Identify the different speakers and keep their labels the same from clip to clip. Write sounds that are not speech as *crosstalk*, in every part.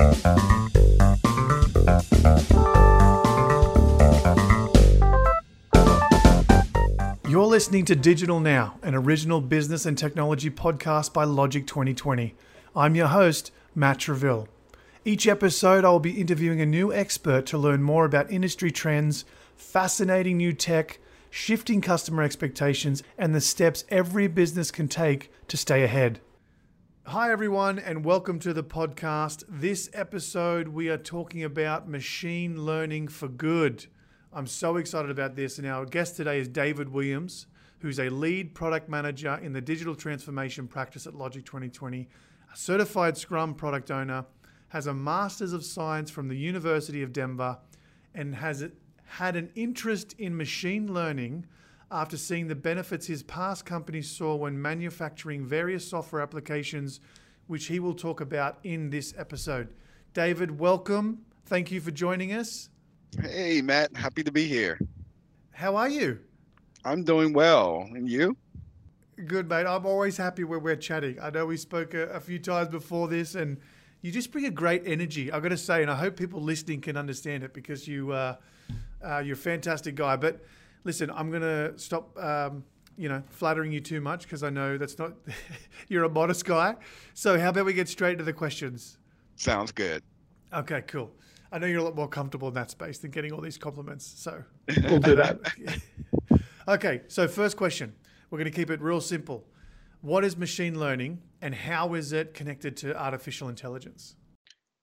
Speaker 1: You're listening to Digital Now, an original business and technology podcast by Logic 2020. I'm your host, Matt Treville. Each episode, I will be interviewing a new expert to learn more about industry trends, fascinating new tech, shifting customer expectations, and the steps every business can take to stay ahead. Hi, everyone, and welcome to the podcast. This episode, we are talking about machine learning for good. I'm so excited about this. And our guest today is David Williams, who's a lead product manager in the digital transformation practice at Logic 2020, a certified Scrum product owner, has a Master's of Science from the University of Denver, and has had an interest in machine learning after seeing the benefits his past companies saw when manufacturing various software applications, which he will talk about in this episode. David, welcome. Thank you for joining us.
Speaker 2: Hey, Matt. Happy to be here.
Speaker 1: How are you?
Speaker 2: I'm doing well. And you?
Speaker 1: Good, mate. I'm always happy when we're chatting. I know we spoke a, a few times before this, and you just bring a great energy. I've got to say, and I hope people listening can understand it because you, uh, uh, you're a fantastic guy. But listen, I'm going to stop, um, you know, flattering you too much because I know that's not. *laughs* you're a modest guy. So how about we get straight to the questions?
Speaker 2: Sounds good.
Speaker 1: Okay, cool. I know you're a lot more comfortable in that space than getting all these compliments. So we'll do that. *laughs* okay, so first question. We're going to keep it real simple. What is machine learning and how is it connected to artificial intelligence?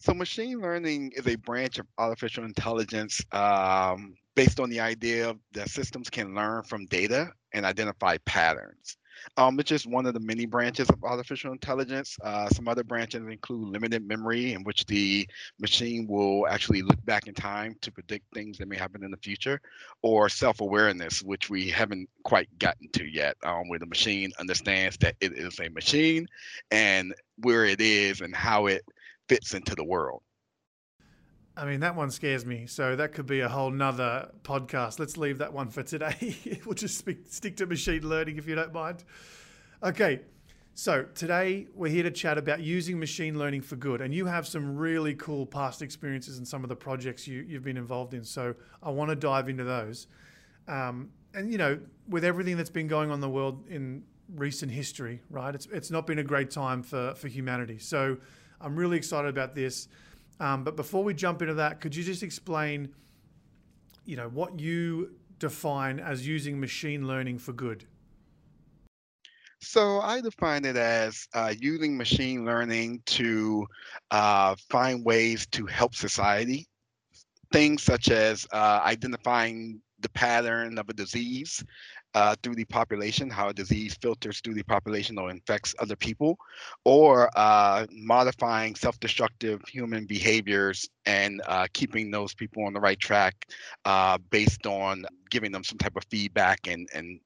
Speaker 2: So, machine learning is a branch of artificial intelligence um, based on the idea that systems can learn from data and identify patterns. Um, it's just one of the many branches of artificial intelligence. Uh, some other branches include limited memory, in which the machine will actually look back in time to predict things that may happen in the future, or self awareness, which we haven't quite gotten to yet, um, where the machine understands that it is a machine and where it is and how it fits into the world.
Speaker 1: I mean, that one scares me. So that could be a whole nother podcast. Let's leave that one for today. *laughs* we'll just speak, stick to machine learning if you don't mind. Okay. So today we're here to chat about using machine learning for good. And you have some really cool past experiences in some of the projects you, you've been involved in. So I want to dive into those. Um, and, you know, with everything that's been going on in the world in recent history, right? It's, it's not been a great time for, for humanity. So I'm really excited about this. Um, but before we jump into that, could you just explain, you know, what you define as using machine learning for good?
Speaker 2: So I define it as uh, using machine learning to uh, find ways to help society. Things such as uh, identifying the pattern of a disease uh, through the population, how a disease filters through the population or infects other people, or uh, modifying self destructive human behaviors and uh, keeping those people on the right track uh, based on giving them some type of feedback and, and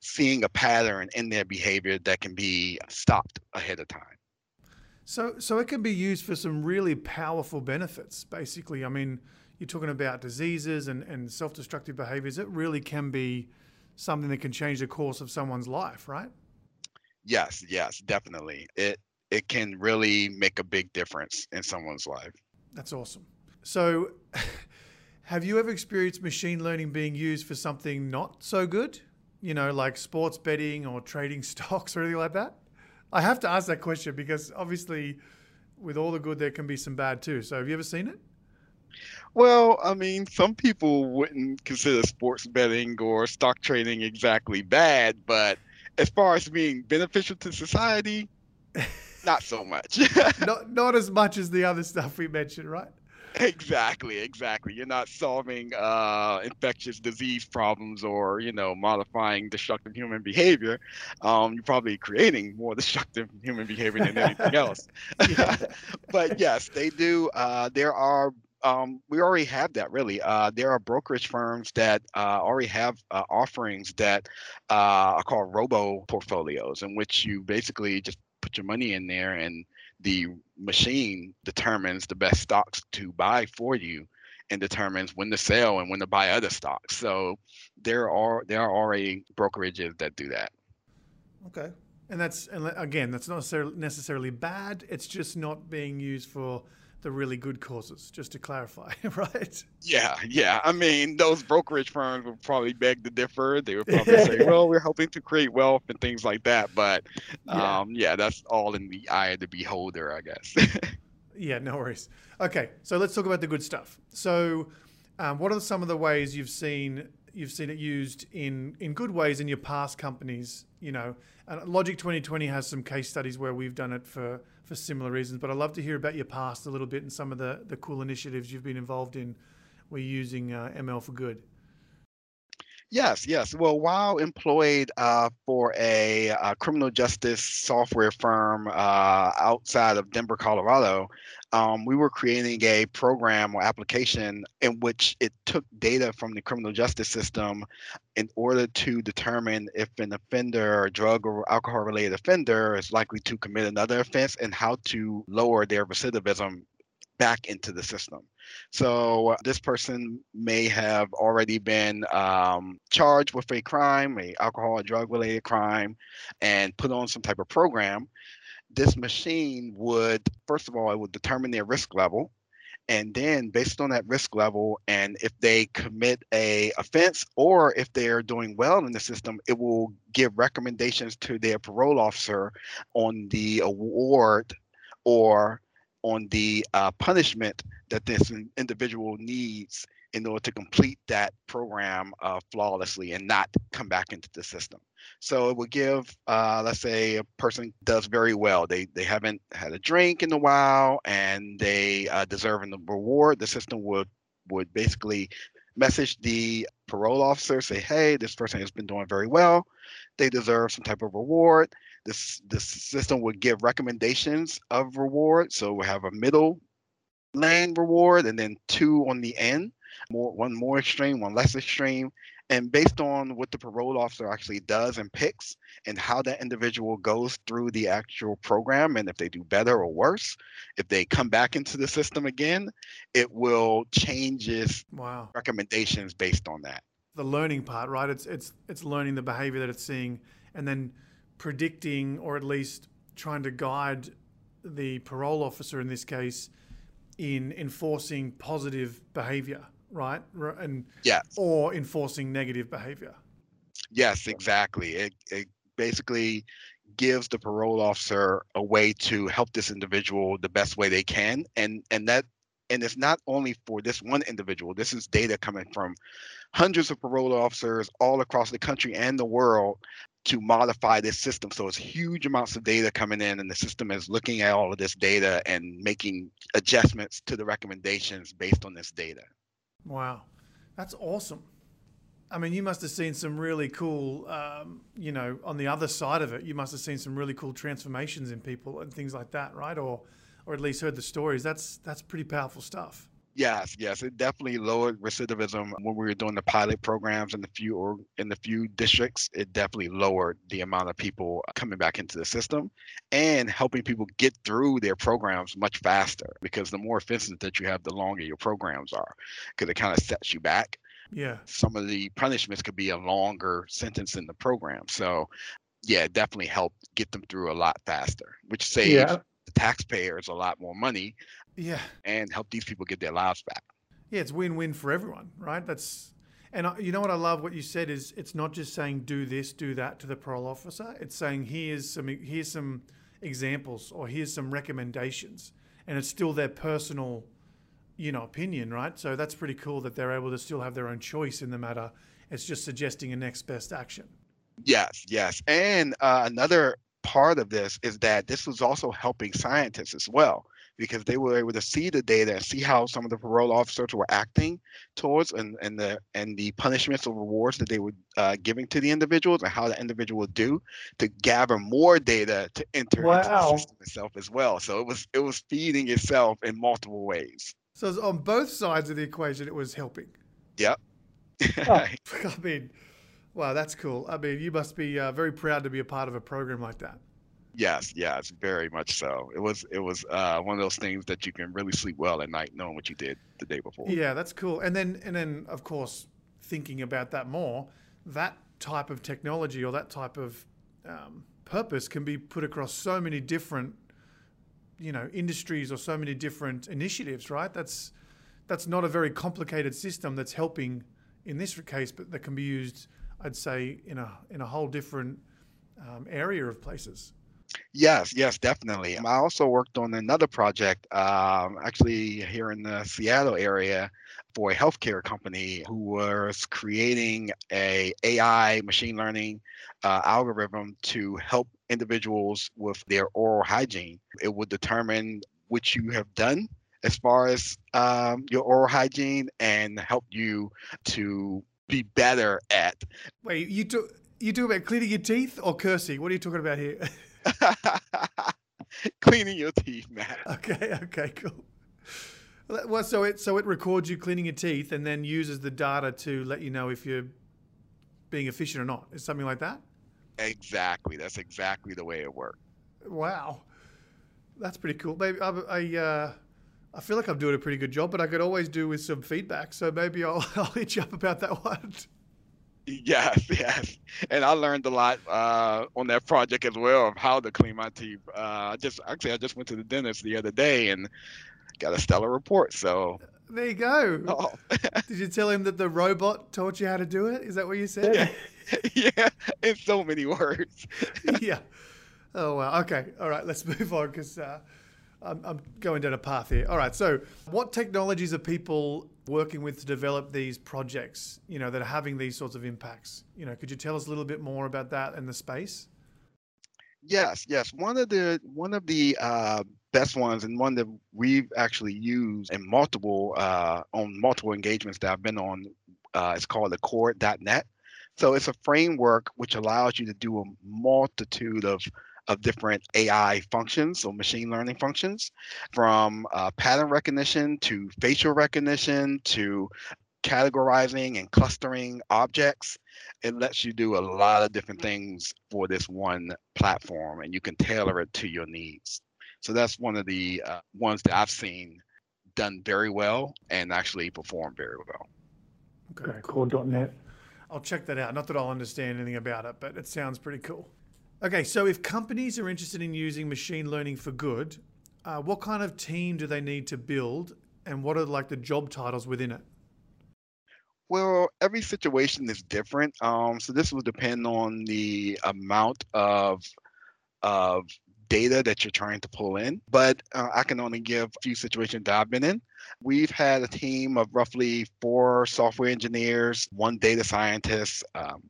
Speaker 2: seeing a pattern in their behavior that can be stopped ahead of time.
Speaker 1: So, so it can be used for some really powerful benefits. Basically, I mean, you're talking about diseases and, and self-destructive behaviors. It really can be something that can change the course of someone's life, right?
Speaker 2: Yes, yes, definitely. It it can really make a big difference in someone's life.
Speaker 1: That's awesome. So, *laughs* have you ever experienced machine learning being used for something not so good? You know, like sports betting or trading *laughs* stocks or anything like that? I have to ask that question because obviously, with all the good, there can be some bad too. So, have you ever seen it?
Speaker 2: Well, I mean, some people wouldn't consider sports betting or stock trading exactly bad, but as far as being beneficial to society, *laughs* not so much. *laughs*
Speaker 1: not not as much as the other stuff we mentioned, right?
Speaker 2: Exactly, exactly. You're not solving uh, infectious disease problems or you know modifying destructive human behavior. Um, you're probably creating more *laughs* destructive human behavior than anything else. but yes, they do. Uh, there are um, we already have that really. Uh, there are brokerage firms that uh, already have uh, offerings that uh, are called robo portfolios, in which you basically just put your money in there and the machine determines the best stocks to buy for you and determines when to sell and when to buy other stocks. So there are there are already brokerages that do that.
Speaker 1: Okay. And that's and again, that's not necessarily bad. It's just not being used for the really good causes, just to clarify, *laughs* right?
Speaker 2: Yeah, yeah. I mean, those brokerage firms would probably beg to differ. They would probably say, *laughs* "Well, we're helping to create wealth and things like that." But um, yeah. yeah, that's all in the eye of the beholder, I guess. *laughs*
Speaker 1: yeah, no worries. Okay, so let's talk about the good stuff. So, um, what are some of the ways you've seen you've seen it used in in good ways in your past companies? You know, and Logic 2020 has some case studies where we've done it for for similar reasons. But I'd love to hear about your past a little bit and some of the the cool initiatives you've been involved in. We're using uh, ML for good.
Speaker 2: Yes, yes. Well, while employed uh, for a, a, criminal justice software firm uh, outside of Denver, Colorado, um, we were creating a program or application in which it took data from the criminal justice system in order to determine if an offender, or drug or alcohol related offender, is likely to commit another offense and how to lower their recidivism back into the system. So uh, this person may have already been um, charged with a crime, a alcohol or drug related crime, and put on some type of program. This machine would, first of all, it would determine their risk level. And then based on that risk level, and if they commit a offense or if they're doing well in the system, it will give recommendations to their parole officer on the award or on the uh, punishment that this individual needs in order to complete that program uh, flawlessly and not come back into the system. So it would give, uh, let's say, a person does very well. They they haven't had a drink in a while and they uh, deserve a reward. The system would would basically message the parole officer, say, "Hey, this person has been doing very well. They deserve some type of reward." This this system would give recommendations of reward. So we have a middle lane reward and then two on the end, more one more extreme, one less extreme. And based on what the parole officer actually does and picks and how that individual goes through the actual program and if they do better or worse, if they come back into the system again, it will changes
Speaker 1: wow.
Speaker 2: recommendations based on that.
Speaker 1: The learning part, right? It's it's it's learning the behavior that it's seeing and then predicting or at least trying to guide the parole officer in this case in enforcing positive behavior, right? And
Speaker 2: yes.
Speaker 1: or enforcing negative behavior.
Speaker 2: Yes, exactly. It, it basically gives the parole officer a way to help this individual the best way they can and and that and it's not only for this one individual this is data coming from hundreds of parole officers all across the country and the world to modify this system. So it's huge amounts of data coming in, and the system is looking at all of this data and making adjustments to the recommendations based on this data.
Speaker 1: Wow, that's awesome. I mean, you must have seen some really cool, um, you know, on the other side of it, you must have seen some really cool transformations in people and things like that, right? Or, or at least heard the stories. That's that's pretty powerful stuff.
Speaker 2: Yes, yes, it definitely lowered recidivism when we were doing the pilot programs in the few or in the few districts. It definitely lowered the amount of people coming back into the system and helping people get through their programs much faster because the more offenses that you have, the longer your programs are because it kind of sets you back.
Speaker 1: Yeah.
Speaker 2: Some of the punishments could be a longer sentence in the program. So, yeah, it definitely helped get them through a lot faster, which saves yeah. The taxpayers a lot more money
Speaker 1: yeah.
Speaker 2: And help these people get their lives back.
Speaker 1: Yeah, it's win-win for everyone, right? That's and I, you know what I love what you said is it's not just saying do this, do that to the parole officer. It's saying here's some here's some examples or here's some recommendations, and it's still their personal, you know, opinion, right? So that's pretty cool that they're able to still have their own choice in the matter. It's just suggesting a next best action.
Speaker 2: Yes, yes, and uh, another part of this is that this was also helping scientists as well because they were able to see the data and see how some of the parole officers were acting towards and, and the and the punishments or rewards that they were uh, giving to the individuals and how the individual would do to gather more data to enter wow. into the system itself as well. So it was it was feeding itself in multiple ways.
Speaker 1: So on both sides of the equation, it was helping.
Speaker 2: Yep.
Speaker 1: oh. *laughs* *laughs* I mean, wow, that's cool. I mean, you must be uh, very proud to be a part of a program like that.
Speaker 2: Yes, yes, very much so. It was it was uh, one of those things that you can really sleep well at night knowing what you did the day before.
Speaker 1: Yeah, that's cool. And then and then of course thinking about that more, that type of technology or that type of um, purpose can be put across so many different you know industries or so many different initiatives, right? That's that's not a very complicated system that's helping in this case, but that can be used, I'd say, in a in a whole different um, area of places.
Speaker 2: Yes, yes, definitely. I also worked on another project, um, actually here in the Seattle area, for a healthcare company who was creating a AI machine learning uh, algorithm to help individuals with their oral hygiene. It would determine what you have done as far as um, your oral hygiene and help you to be better at.
Speaker 1: Wait, you do you talk about cleaning your teeth or cursing? What are you talking about here? *laughs*
Speaker 2: cleaning your teeth, Matt.
Speaker 1: Okay, okay, cool. Well, so it so it records you cleaning your teeth and then uses the data to let you know if you're being efficient or not. Is something like that?
Speaker 2: Exactly. That's exactly the way it works.
Speaker 1: Wow, that's pretty cool. Maybe I, I, uh, I feel like I'm doing a pretty good job, but I could always do with some feedback. So maybe I'll *laughs* I'll hit you up about that one.
Speaker 2: Yes, *laughs* yes, and I learned a lot uh, on that project as well of how to clean my teeth. Uh, just actually, I just went to the dentist the other day and got a stellar report. So
Speaker 1: there you go. *laughs* Oh. Did you tell him that the robot taught you how to do it? Is that what you said?
Speaker 2: yeah, in so many words.
Speaker 1: yeah. Oh wow. Okay. All right. Let's move on because uh, I'm, I'm going down a path here. All right. So, what technologies are people working with to develop these projects? You know, that are having these sorts of impacts. You know, could you tell us a little bit more about that and the space?
Speaker 2: Yes. Yes. One of the one of the uh, best ones and one that we've actually used in multiple uh, on multiple engagements that I've been on. Uh, it's called Accord.net. So it's a framework which allows you to do a multitude of of different AI functions, so machine learning functions, from uh, pattern recognition to facial recognition to categorizing and clustering objects. It lets you do a lot of different things for this one platform, and you can tailor it to your needs. So that's one of the uh, ones that I've seen done very well and actually perform very well.
Speaker 1: Okay, Accord.net. I'll check that out. Not that I'll understand anything about it, but it sounds pretty cool. Okay, so if companies are interested in using machine learning for good, uh, what kind of team do they need to build, and what are like the job titles within it?
Speaker 2: Well, every situation is different. Um, so this will depend on the amount of of data that you're trying to pull in. But uh, I can only give a few situations that I've been in. We've had a team of roughly four software engineers, one data scientist, um,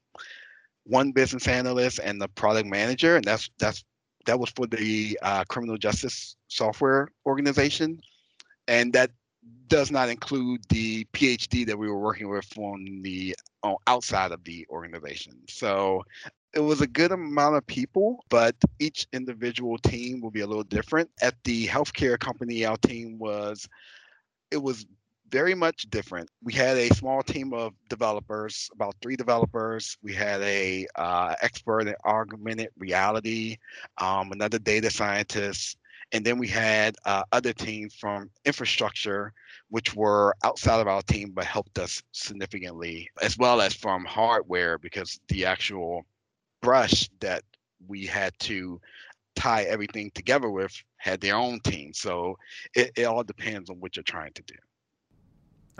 Speaker 2: one business analyst and the product manager, and that's that's that was for the uh, criminal justice software organization, and that does not include the PhD that we were working with on the uh, outside of the organization. So it was a good amount of people, but each individual team will be a little different. At the healthcare company, our team was it was very much different. We had a small team of developers, about three developers. We had a uh, expert in augmented reality, um, another data scientist, and then we had uh, other teams from infrastructure, which were outside of our team but helped us significantly, as well as from hardware because the actual brush that we had to tie everything together with had their own team. So it, it all depends on what you're trying to do.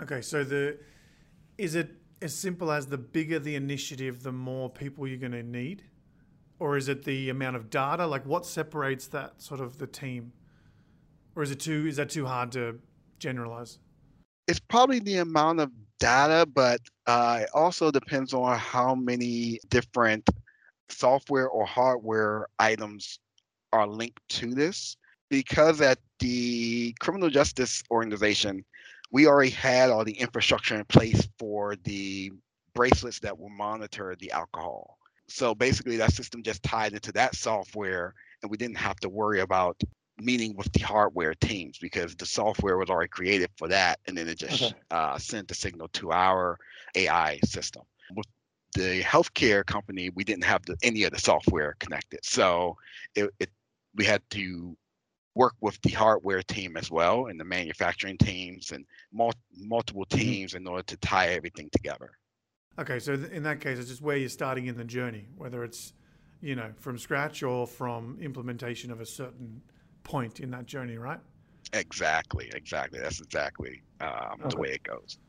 Speaker 1: Okay, so the is it as simple as the bigger the initiative, the more people you're going to need, or is it the amount of data? Like, what separates that sort of the team, or is it too is that too hard to generalize?
Speaker 2: It's probably the amount of data, but uh, it also depends on how many different software or hardware items are linked to this. Because at the criminal justice organization, we already had all the infrastructure in place for the bracelets that will monitor the alcohol. So basically, that system just tied into that software, and we didn't have to worry about meeting with the hardware teams because the software was already created for that, and then it just okay. uh, sent the signal to our AI system. With the healthcare company, we didn't have the, any of the software connected, so it, it we had to work with the hardware team as well and the manufacturing teams and mul- multiple mm-hmm. teams in order to tie everything together.
Speaker 1: Okay, so in that case, it's just where you're starting in the journey, whether it's you know from scratch or from implementation of a certain point in that journey, right?
Speaker 2: Exactly, exactly. That's exactly um, okay. the way it goes.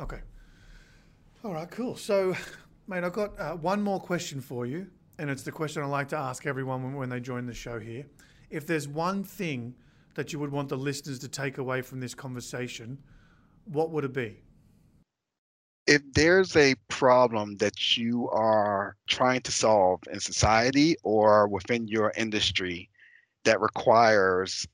Speaker 1: Okay. All right, cool. So, mate, I've got uh, one more question for you, and it's the question I like to ask everyone when, when they join the show here. If there's one thing that you would want the listeners to take away from this conversation, what would it be?
Speaker 2: If there's a problem that you are trying to solve in society or within your industry that requires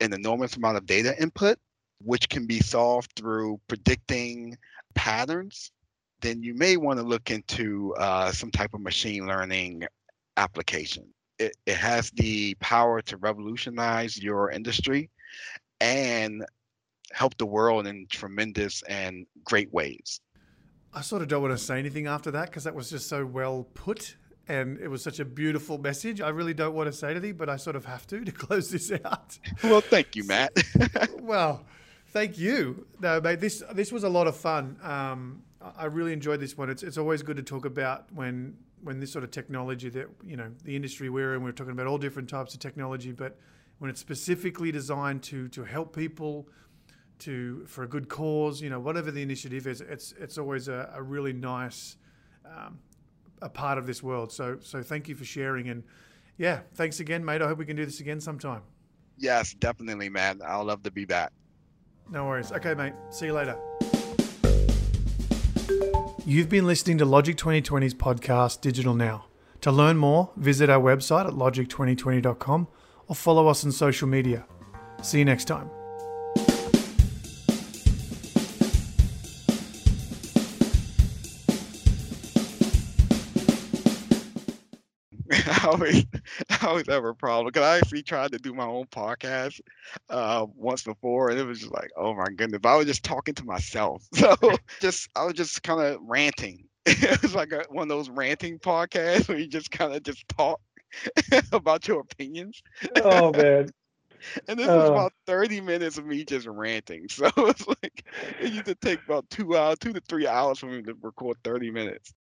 Speaker 2: an enormous amount of data input, which can be solved through predicting patterns, then you may want to look into uh, some type of machine learning application. It, it has the power to revolutionize your industry and help the world in tremendous and great ways.
Speaker 1: I sort of don't want to say anything after that because that was just so well put and it was such a beautiful message. I really don't want to say anything, but I sort of have to *laughs* to close this out.
Speaker 2: Well, thank you, Matt.
Speaker 1: well, thank you. No, mate, this this was a lot of fun. Um, I really enjoyed this one. It's it's always good to talk about when when this sort of technology that you know the industry we're in. We're talking about all different types of technology, but when it's specifically designed to to help people to for a good cause, you know, whatever the initiative is, it's it's always a, a really nice um, a part of this world. So so thank you for sharing and yeah, thanks again, mate. I hope we can do this again sometime.
Speaker 2: Yes, definitely, man. I'll love to be back.
Speaker 1: No worries. Okay, mate. See you later. You've been listening to Logic 2020's podcast, Digital Now. To learn more, visit our website at logic2020.com or follow us on social media. See you next time. *laughs*
Speaker 2: always, *laughs* I always have a problem because I actually tried to do my own podcast uh, once before, and it was just like, oh my goodness, I was just talking to myself. *laughs* So just, I was just kind of ranting. It was like a, one of those ranting podcasts where you just kind of just talk about your opinions.
Speaker 1: Oh man.
Speaker 2: and this uh, was about 30 minutes of me just ranting. So it's like it used to take about two hours, two to three hours for me to record 30 minutes.